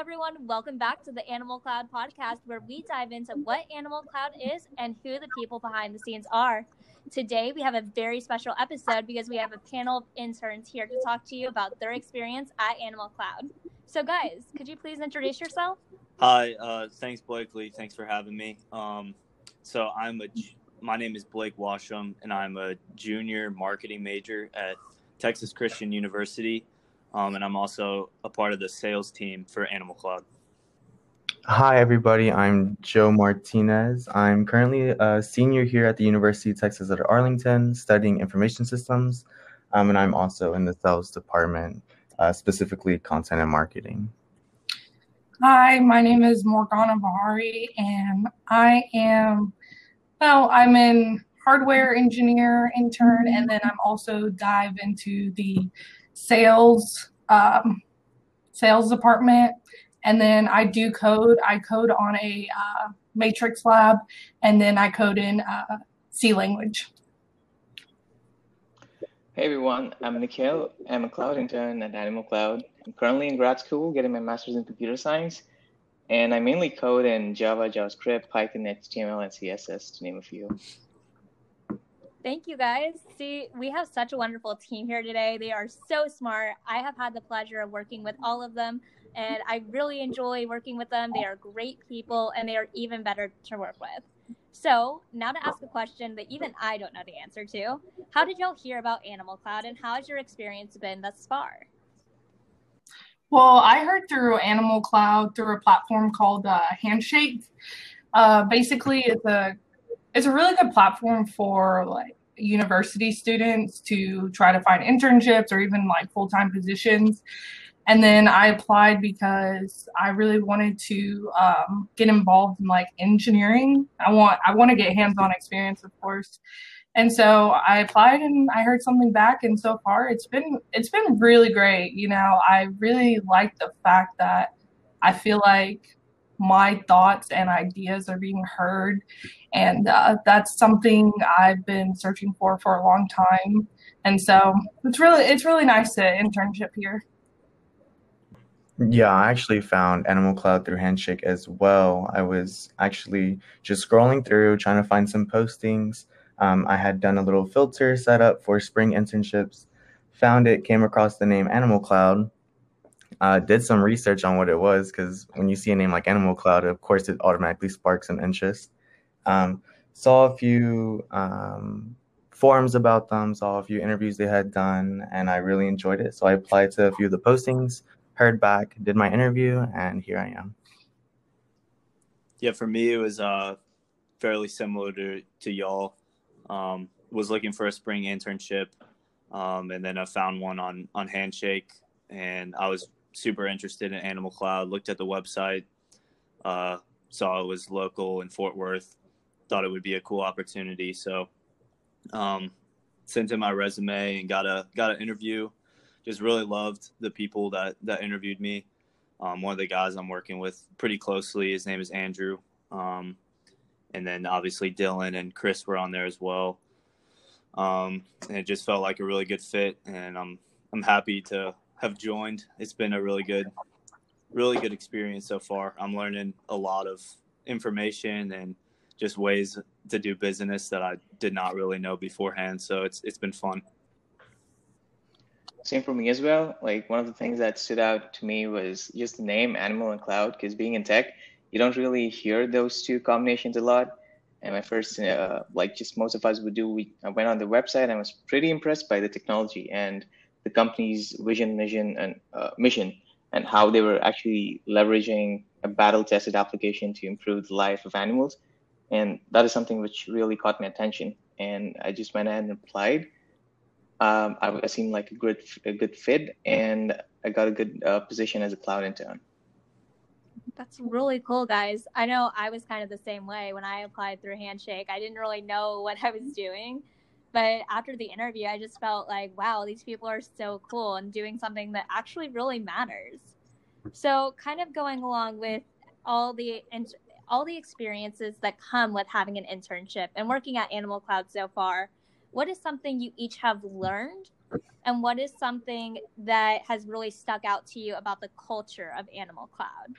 everyone. Welcome back to the Animal Cloud podcast, where we dive into what Animal Cloud is and who the people behind the scenes are. Today, we have a very special episode because we have a panel of interns here to talk to you about their experience at Animal Cloud. So, guys, could you please introduce yourself? Hi, uh, thanks, Blakely. Thanks for having me. Um, so, I'm a, my name is Blake Washam, and I'm a junior marketing major at Texas Christian University um, and I'm also a part of the sales team for Animal Cloud. Hi, everybody. I'm Joe Martinez. I'm currently a senior here at the University of Texas at Arlington studying information systems, um, and I'm also in the sales department, uh, specifically content and marketing. Hi, my name is Morgana Bahari, and I am, well, I'm an hardware engineer intern, and then I'm also dive into the sales um, sales department. And then i do code i code on a uh, matrix lab and then i code in uh, c language. Hey everyone. I'm nikhil. I'm a cloud intern at animal cloud. I'm currently in grad school getting my master's in computer science and i mainly code in java javascript python html and css to name a few Thank you guys. See, we have such a wonderful team here today. They are so smart. I have had the pleasure of working with all of them, and I really enjoy working with them. They are great people, and they are even better to work with. So, now to ask a question that even I don't know the answer to How did y'all hear about Animal Cloud, and how has your experience been thus far? Well, I heard through Animal Cloud through a platform called uh, Handshake. Uh, basically, it's a it's a really good platform for like university students to try to find internships or even like full-time positions. And then i applied because i really wanted to um, get involved in like engineering. I want i want to get hands-on experience of course. And so i applied and i heard something back and so far it's been it's been really great you know. I really like the fact that i feel like my thoughts and ideas are being heard. And uh, that's something I've been searching for for a long time. And so it's really it's really nice to internship here. Yeah, I actually found Animal Cloud through Handshake as well. I was actually just scrolling through, trying to find some postings. Um, I had done a little filter set up for spring internships, found it, came across the name Animal Cloud, uh, did some research on what it was because when you see a name like Animal Cloud, of course, it automatically sparks an interest. Um, saw a few um, forums about them, saw a few interviews they had done, and I really enjoyed it. So I applied to a few of the postings, heard back, did my interview, and here I am. Yeah, for me, it was uh, fairly similar to, to y'all. Um, was looking for a spring internship, um, and then I found one on on Handshake, and I was super interested in Animal Cloud. Looked at the website, uh, saw it was local in Fort Worth. Thought it would be a cool opportunity, so um, sent in my resume and got a got an interview. Just really loved the people that that interviewed me. Um, one of the guys I'm working with pretty closely, his name is Andrew, um, and then obviously Dylan and Chris were on there as well. Um, and it just felt like a really good fit, and I'm I'm happy to have joined. It's been a really good, really good experience so far. I'm learning a lot of information and just ways to do business that I did not really know beforehand. So it's it's been fun. Same for me as well. Like one of the things that stood out to me was just the name Animal and Cloud, because being in tech, you don't really hear those two combinations a lot. And my first, uh, like just most of us would do, we I went on the website and was pretty impressed by the technology and the company's vision, mission, and uh, mission, and how they were actually leveraging a battle-tested application to improve the life of animals. And that is something which really caught my attention. And I just went ahead and applied. Um, I, I, seemed like a good a good fit, and I got a good uh, position as a cloud intern. That's really cool, guys. I know I was kind of the same way when I applied through Handshake. I didn't really know what I was doing but after the interview, I just felt like, wow, these people are so cool and doing something that actually really matters. So, kind of going along with all the all the experiences that come with having an internship and working at Animal Cloud so far, what is something you each have learned and what is something that has really stuck out to you about the culture of Animal Cloud?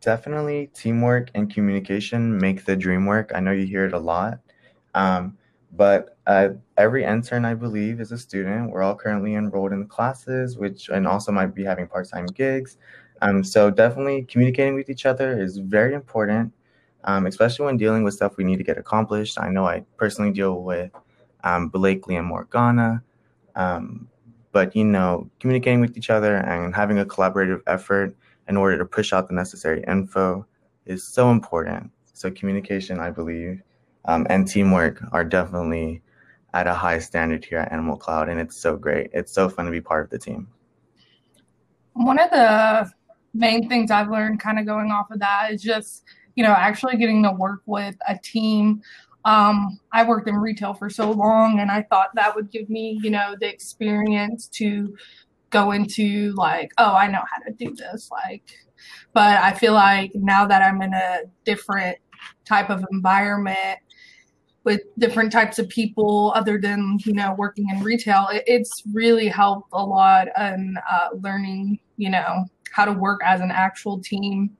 Definitely teamwork and communication make the dream work. I know you hear it a lot. Um, but uh, every intern, I believe, is a student. We're all currently enrolled in classes, which and also might be having part-time gigs. Um, so definitely communicating with each other is very important, um, especially when dealing with stuff we need to get accomplished. I know I personally deal with um, Blakely and Morgana, um, but you know, communicating with each other and having a collaborative effort in order to push out the necessary info is so important. So communication, I believe, um, and teamwork are definitely at a high standard here at Animal Cloud, and it's so great. It's so fun to be part of the team. One of the main things I've learned, kind of going off of that, is just you know actually getting to work with a team. Um, I worked in retail for so long, and I thought that would give me you know the experience to go into like, oh, I know how to do this, like. But I feel like now that I'm in a different type of environment with different types of people other than you know working in retail it, it's really helped a lot in uh, learning you know how to work as an actual team.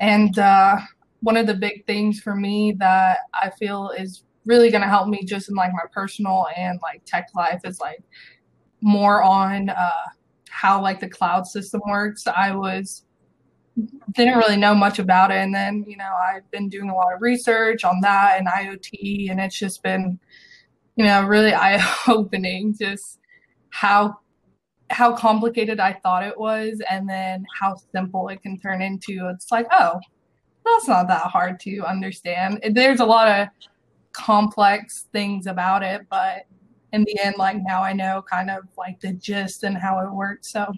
And uh, one of the big things for me that i feel is really going to help me just in like my personal and like tech life is like more on uh, how like the cloud system works. I was didn't really know much about it. And then, you know, I've been doing a lot of research on that and IoT, and it's just been, you know, really eye opening just how how complicated I thought it was and then how simple it can turn into. It's like, oh, that's not that hard to understand. There's a lot of complex things about it, but in the end, like now I know kind of like the gist and how it works. So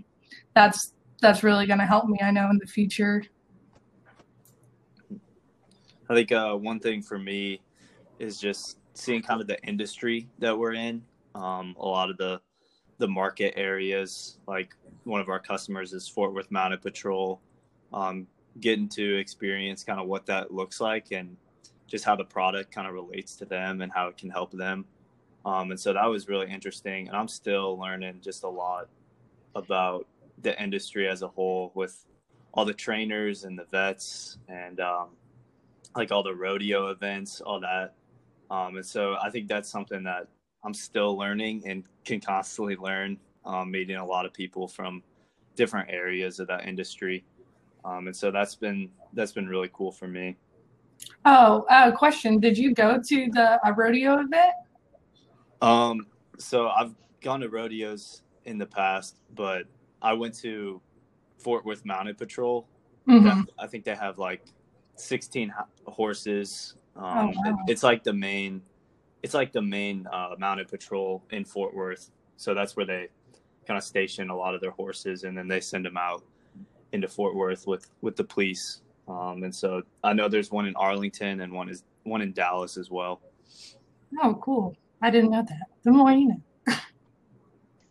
that's that's really going to help me. I know in the future. I think uh, one thing for me is just seeing kind of the industry that we're in. Um, a lot of the the market areas, like one of our customers is Fort Worth Mounted Patrol. Um, getting to experience kind of what that looks like and just how the product kind of relates to them and how it can help them. Um, and so that was really interesting. And I'm still learning just a lot about the industry as a whole with all the trainers and the vets and um, like all the rodeo events, all that. Um, and so I think that's something that I'm still learning and can constantly learn, um, meeting a lot of people from different areas of that industry. Um, and so that's been that's been really cool for me. Oh, uh, question: Did you go to the a rodeo event? Um, so I've gone to rodeos in the past, but I went to Fort Worth Mounted Patrol. Mm-hmm. I think they have like 16 horses. Um, oh, wow. It's like the main, it's like the main uh, mounted patrol in Fort Worth. So that's where they kind of station a lot of their horses, and then they send them out into Fort Worth with with the police. Um, and so I know there's one in Arlington and one is one in Dallas as well. Oh, cool! I didn't know that. The more you know.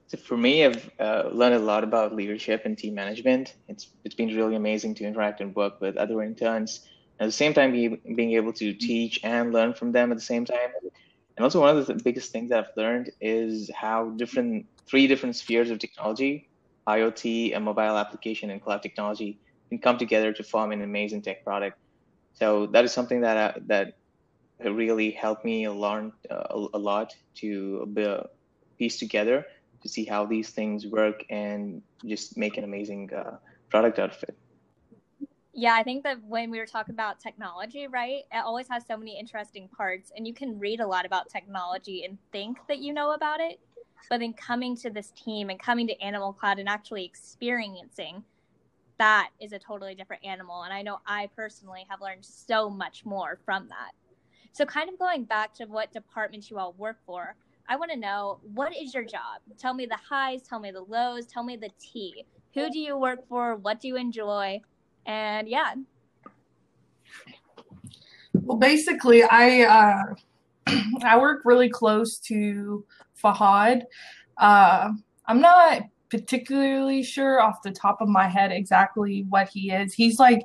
So for me, I've uh, learned a lot about leadership and team management. It's it's been really amazing to interact and work with other interns. At the same time, be, being able to teach and learn from them at the same time. And also, one of the biggest things I've learned is how different three different spheres of technology, IoT, a mobile application, and cloud technology, can come together to form an amazing tech product. So that is something that uh, that really helped me learn uh, a lot to piece together to see how these things work and just make an amazing uh, product out of it. Yeah, I think that when we were talking about technology, right, it always has so many interesting parts, and you can read a lot about technology and think that you know about it. But then coming to this team and coming to Animal Cloud and actually experiencing that is a totally different animal. And I know I personally have learned so much more from that. So, kind of going back to what departments you all work for, I want to know what is your job? Tell me the highs, tell me the lows, tell me the tea. Who do you work for? What do you enjoy? And yeah. Well, basically, I uh, I work really close to Fahad. Uh, I'm not particularly sure off the top of my head exactly what he is. He's like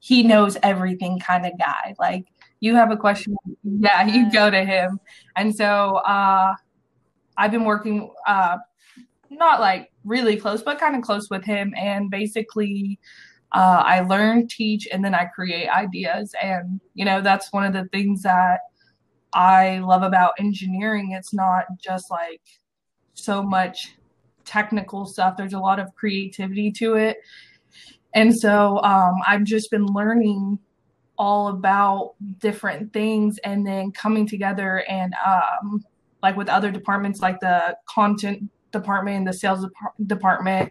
he knows everything kind of guy. Like you have a question, yeah, you go to him. And so uh, I've been working, uh, not like really close, but kind of close with him. And basically, uh, I learn, teach, and then I create ideas. And, you know, that's one of the things that I love about engineering. It's not just like so much technical stuff, there's a lot of creativity to it. And so um, I've just been learning all about different things and then coming together and um, like with other departments like the content department the sales department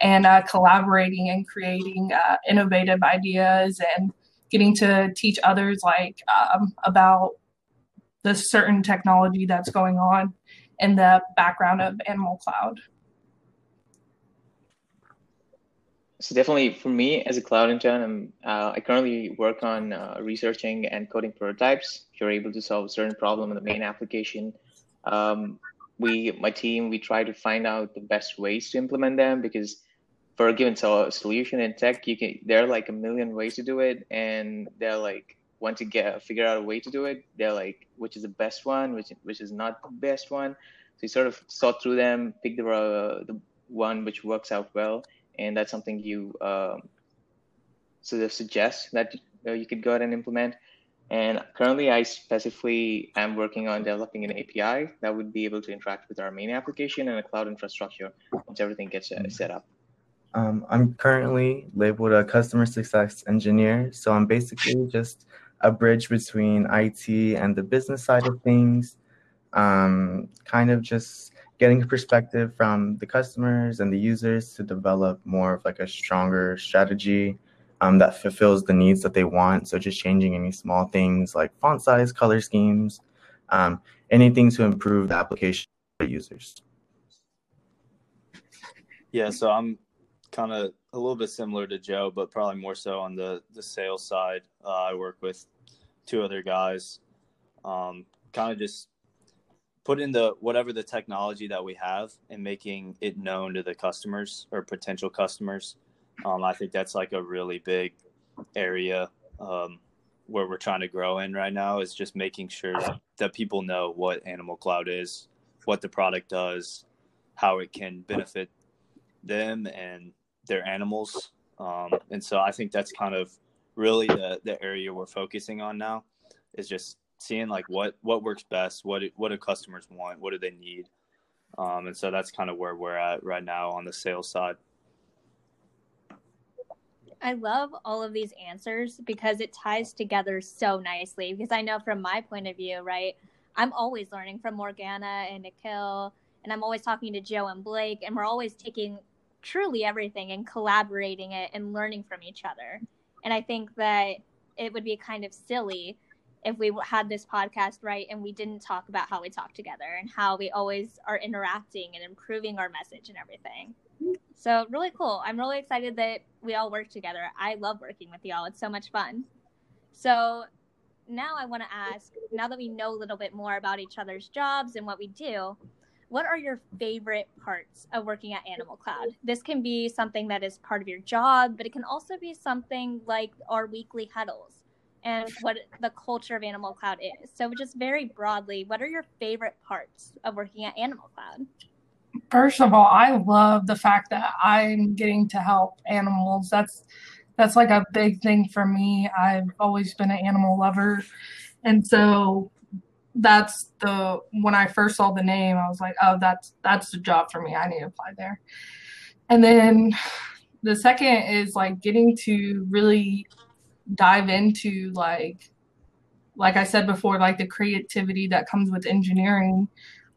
and uh, collaborating and creating uh, innovative ideas and getting to teach others like um, about the certain technology that's going on in the background of animal cloud So definitely for me as a cloud intern, uh, I currently work on uh, researching and coding prototypes. If you're able to solve a certain problem in the main application, um, we, my team, we try to find out the best ways to implement them because for a given solution in tech, you can there are like a million ways to do it, and they're like once you get figure out a way to do it, they're like which is the best one, which which is not the best one. So you sort of sort through them, pick the uh, the one which works out well, and that's something you um, sort of suggest that uh, you could go ahead and implement. And currently, I specifically am working on developing an API that would be able to interact with our main application and a cloud infrastructure once everything gets uh, set up. Um, I'm currently labeled a customer success engineer. So I'm basically just a bridge between IT and the business side of things, um, kind of just getting perspective from the customers and the users to develop more of like a stronger strategy um, that fulfills the needs that they want. So just changing any small things like font size, color schemes, um, anything to improve the application for users. Yeah, so I'm kind of a little bit similar to Joe, but probably more so on the the sales side. Uh, I work with two other guys, um, kind of just put in the whatever the technology that we have and making it known to the customers or potential customers. Um, I think that's like a really big area um, where we're trying to grow in right now is just making sure that people know what Animal Cloud is, what the product does, how it can benefit them and their animals. Um, and so I think that's kind of really the, the area we're focusing on now is just seeing like what what works best, what what do customers want, what do they need, um, and so that's kind of where we're at right now on the sales side. I love all of these answers because it ties together so nicely. Because I know from my point of view, right, I'm always learning from Morgana and Nikhil, and I'm always talking to Joe and Blake, and we're always taking truly everything and collaborating it and learning from each other. And I think that it would be kind of silly if we had this podcast right and we didn't talk about how we talk together and how we always are interacting and improving our message and everything. So really cool. I'm really excited that we all work together. I love working with y'all. It's so much fun. So now I want to ask, now that we know a little bit more about each other's jobs and what we do, what are your favorite parts of working at Animal Cloud? This can be something that is part of your job, but it can also be something like our weekly huddles and what the culture of Animal Cloud is. So, just very broadly, what are your favorite parts of working at Animal Cloud? First of all, I love the fact that I'm getting to help animals. That's that's like a big thing for me. I've always been an animal lover, and so that's the when I first saw the name, I was like, oh, that's that's the job for me. I need to apply there. And then the second is like getting to really dive into like like I said before, like the creativity that comes with engineering.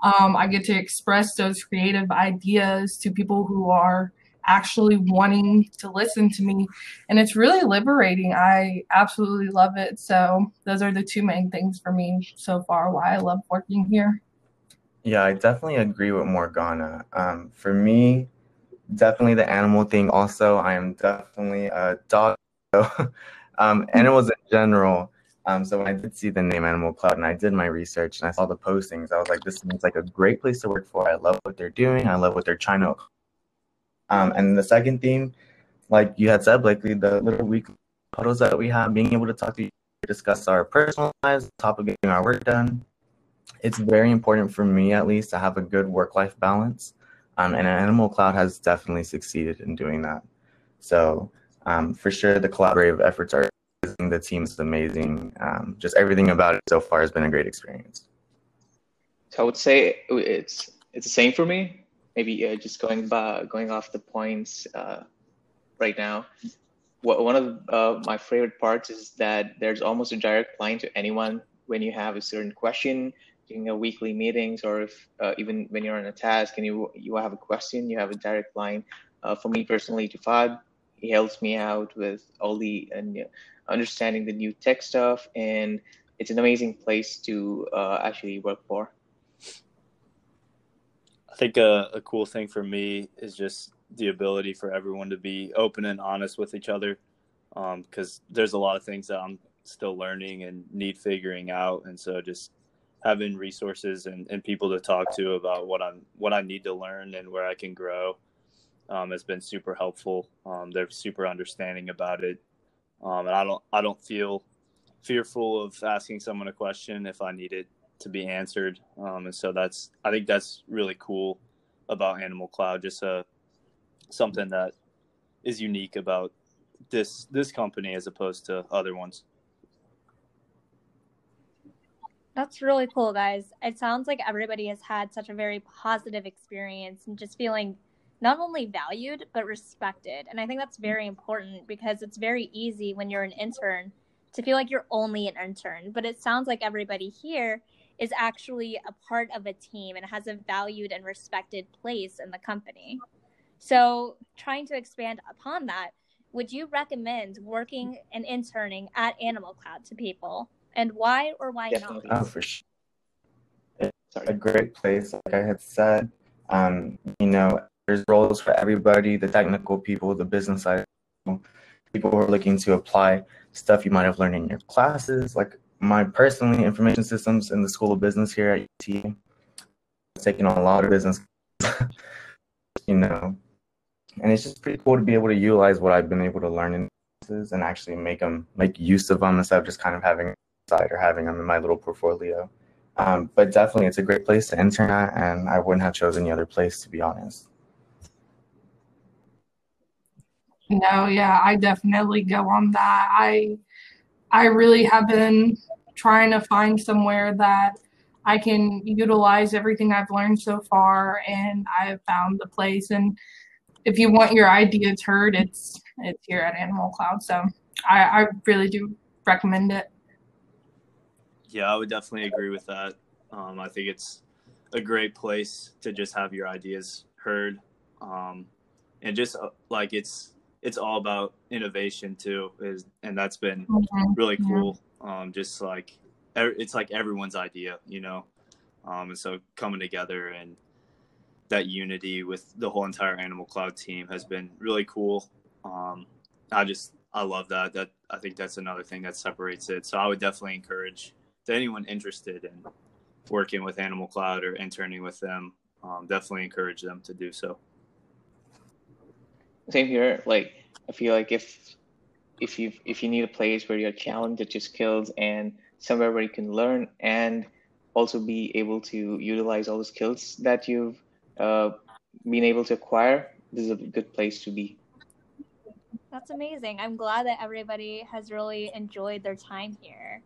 Um, I get to express those creative ideas to people who are actually wanting to listen to me. And it's really liberating. I absolutely love it. So, those are the two main things for me so far why I love working here. Yeah, I definitely agree with Morgana. Um, for me, definitely the animal thing. Also, I am definitely a dog. Um, animals in general. Um, so when I did see the name Animal Cloud and I did my research and I saw the postings, I was like, this seems like a great place to work for. I love what they're doing. I love what they're trying to. Um, and the second theme, like you had said, Blakely, the little weekly huddles that we have, being able to talk to discuss our personal lives, top of getting our work done. It's very important for me, at least, to have a good work-life balance, um, and Animal Cloud has definitely succeeded in doing that. So, um, for sure, the collaborative efforts are amazing. The team is amazing. Um, just everything about it so far has been a great experience. So I would say it's it's the same for me. Maybe uh, just going by going off the points uh, right now. One of uh, my favorite parts is that there's almost a direct line to anyone when you have a certain question during a weekly meetings or if uh, even when you're on a task and you you have a question, you have a direct line. Uh, for me personally, to Fahad, he helps me out with all the and understanding the new tech stuff, and it's an amazing place to uh, actually work for. I think a, a cool thing for me is just the ability for everyone to be open and honest with each other because um, there's a lot of things that I'm still learning and need figuring out. And so just having resources and, and people to talk to about what I'm what I need to learn and where I can grow um, has been super helpful. Um, they're super understanding about it, um, and I don't I don't feel fearful of asking someone a question if I need it to be answered. Um, and so that's I think that's really cool about Animal Cloud. Just uh, something that is unique about this this company as opposed to other ones. That's really cool, guys. It sounds like everybody has had such a very positive experience and just feeling not only valued but respected. And I think that's very important because it's very easy when you're an intern to feel like you're only an intern. But it sounds like everybody here is actually a part of a team and has a valued and respected place in the company. So, trying to expand upon that, would you recommend working and interning at Animal Cloud to people? And why or why not? Oh, for sure. It's a great place, like I had said. Um, you know, there's roles for everybody the technical people, the business side, people who are looking to apply stuff you might have learned in your classes. Like my personally, information systems in the School of Business here at UT, taking on a lot of business, you know, and it's just pretty cool to be able to utilize what I've been able to learn in classes and actually make them make use of them instead of just kind of having side or having them in my little portfolio. Um, but definitely, it's a great place to intern at, and I wouldn't have chosen any other place to be honest. No, yeah, I definitely go on that. I I really have been trying to find somewhere that I can utilize everything I've learned so far, and I have found the place. And if you want your ideas heard, it's it's here at Animal Cloud. So I, I really do recommend it. Yeah, I would definitely agree with that. Um, I think it's a great place to just have your ideas heard, um, and just uh, like it's it's all about innovation too, is and that's been mm-hmm. really cool. Um, just like it's like everyone's idea, you know, um, and so coming together and that unity with the whole entire Animal Cloud team has been really cool. Um, I just I love that. That I think that's another thing that separates it. So I would definitely encourage to anyone interested in working with Animal Cloud or interning with them, um, definitely encourage them to do so. Same here. Like I feel like if if you if you need a place where you're challenged at your skills and somewhere where you can learn and also be able to utilize all the skills that you've uh, been able to acquire, this is a good place to be. That's amazing. I'm glad that everybody has really enjoyed their time here.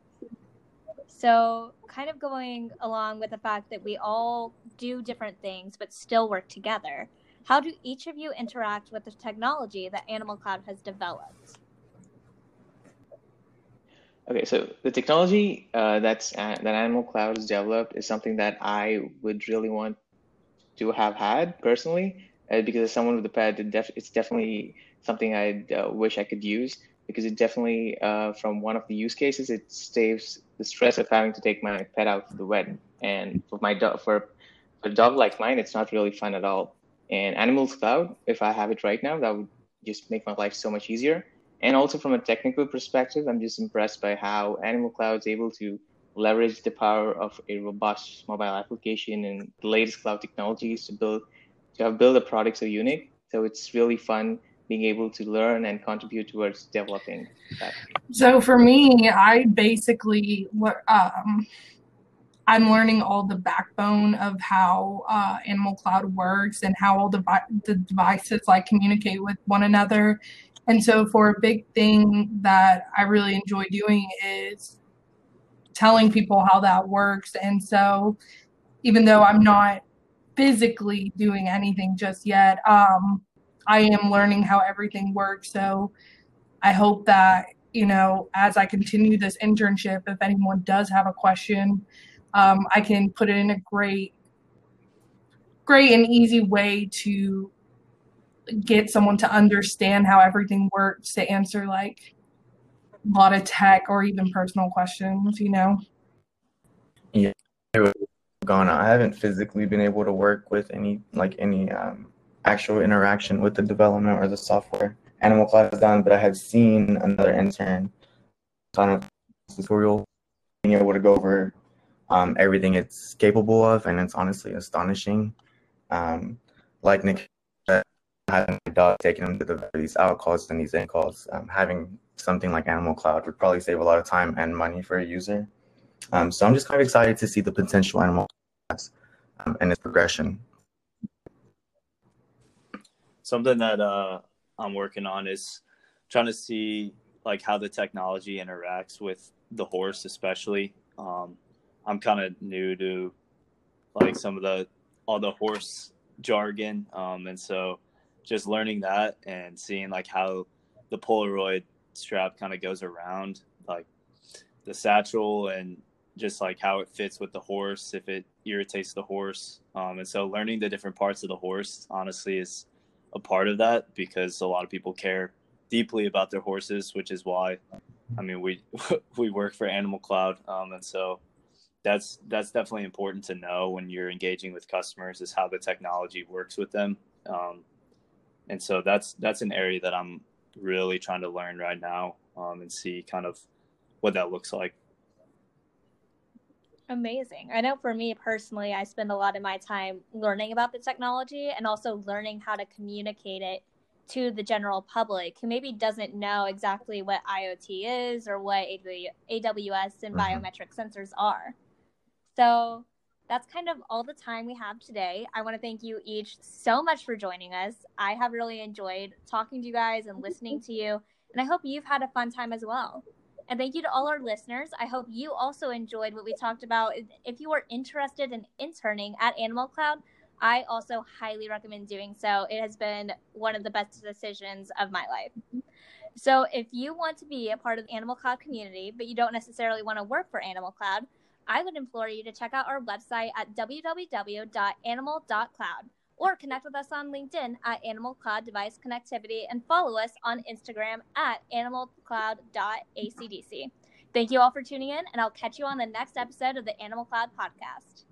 So, kind of going along with the fact that we all do different things but still work together, how do each of you interact with the technology that Animal Cloud has developed? Okay, so the technology uh, that's uh, that Animal Cloud has developed is something that I would really want to have had personally, uh, because as someone with a pet, it def- it's definitely something I uh, wish I could use because it definitely, uh, from one of the use cases, it saves the stress of having to take my pet out to the vet. And for my dog, for, for a dog like mine, it's not really fun at all. And Animals Cloud, if I have it right now, that would just make my life so much easier. And also from a technical perspective, I'm just impressed by how Animal Cloud is able to leverage the power of a robust mobile application and the latest cloud technologies to build to have build a product so unique. So it's really fun being able to learn and contribute towards developing that? So for me, I basically what um, I'm learning all the backbone of how uh, Animal Cloud works and how all the, the devices like communicate with one another. And so, for a big thing that I really enjoy doing is telling people how that works. And so, even though I'm not physically doing anything just yet, um, I am learning how everything works. So, I hope that, you know, as I continue this internship, if anyone does have a question, um, I can put it in a great, great and easy way to get someone to understand how everything works to answer like a lot of tech or even personal questions, you know? Yeah. Gone. I haven't physically been able to work with any like any um, actual interaction with the development or the software Animal Class has done, but I have seen another intern on a tutorial being able to go over um, everything it's capable of, and it's honestly astonishing. Um, like Nick having a dog taking them to the, these out calls and these in calls, um, having something like Animal Cloud would probably save a lot of time and money for a user. Um, so I'm just kind of excited to see the potential Animal has um, and its progression. Something that uh, I'm working on is trying to see like how the technology interacts with the horse, especially. Um, I'm kind of new to like some of the all the horse jargon, um, and so just learning that and seeing like how the Polaroid strap kind of goes around like the satchel and just like how it fits with the horse if it irritates the horse um, and so learning the different parts of the horse honestly is a part of that because a lot of people care deeply about their horses which is why i mean we we work for animal cloud um, and so that's that's definitely important to know when you're engaging with customers is how the technology works with them um, and so that's that's an area that I'm really trying to learn right now um, and see kind of what that looks like. Amazing. I know for me personally, I spend a lot of my time learning about the technology and also learning how to communicate it to the general public who maybe doesn't know exactly what IoT is or what AWS and mm-hmm. biometric sensors are. So that's kind of all the time we have today. I want to thank you each so much for joining us. I have really enjoyed talking to you guys and listening to you, and I hope you've had a fun time as well. And thank you to all our listeners. I hope you also enjoyed what we talked about. If you are interested in interning at Animal Cloud, I also highly recommend doing so. It has been one of the best decisions of my life. So, if you want to be a part of the Animal Cloud community, but you don't necessarily want to work for Animal Cloud, I would implore you to check out our website at www.animal.cloud or connect with us on LinkedIn at Animal Cloud Device Connectivity and follow us on Instagram at animalcloud.acdc. Thank you all for tuning in, and I'll catch you on the next episode of the Animal Cloud Podcast.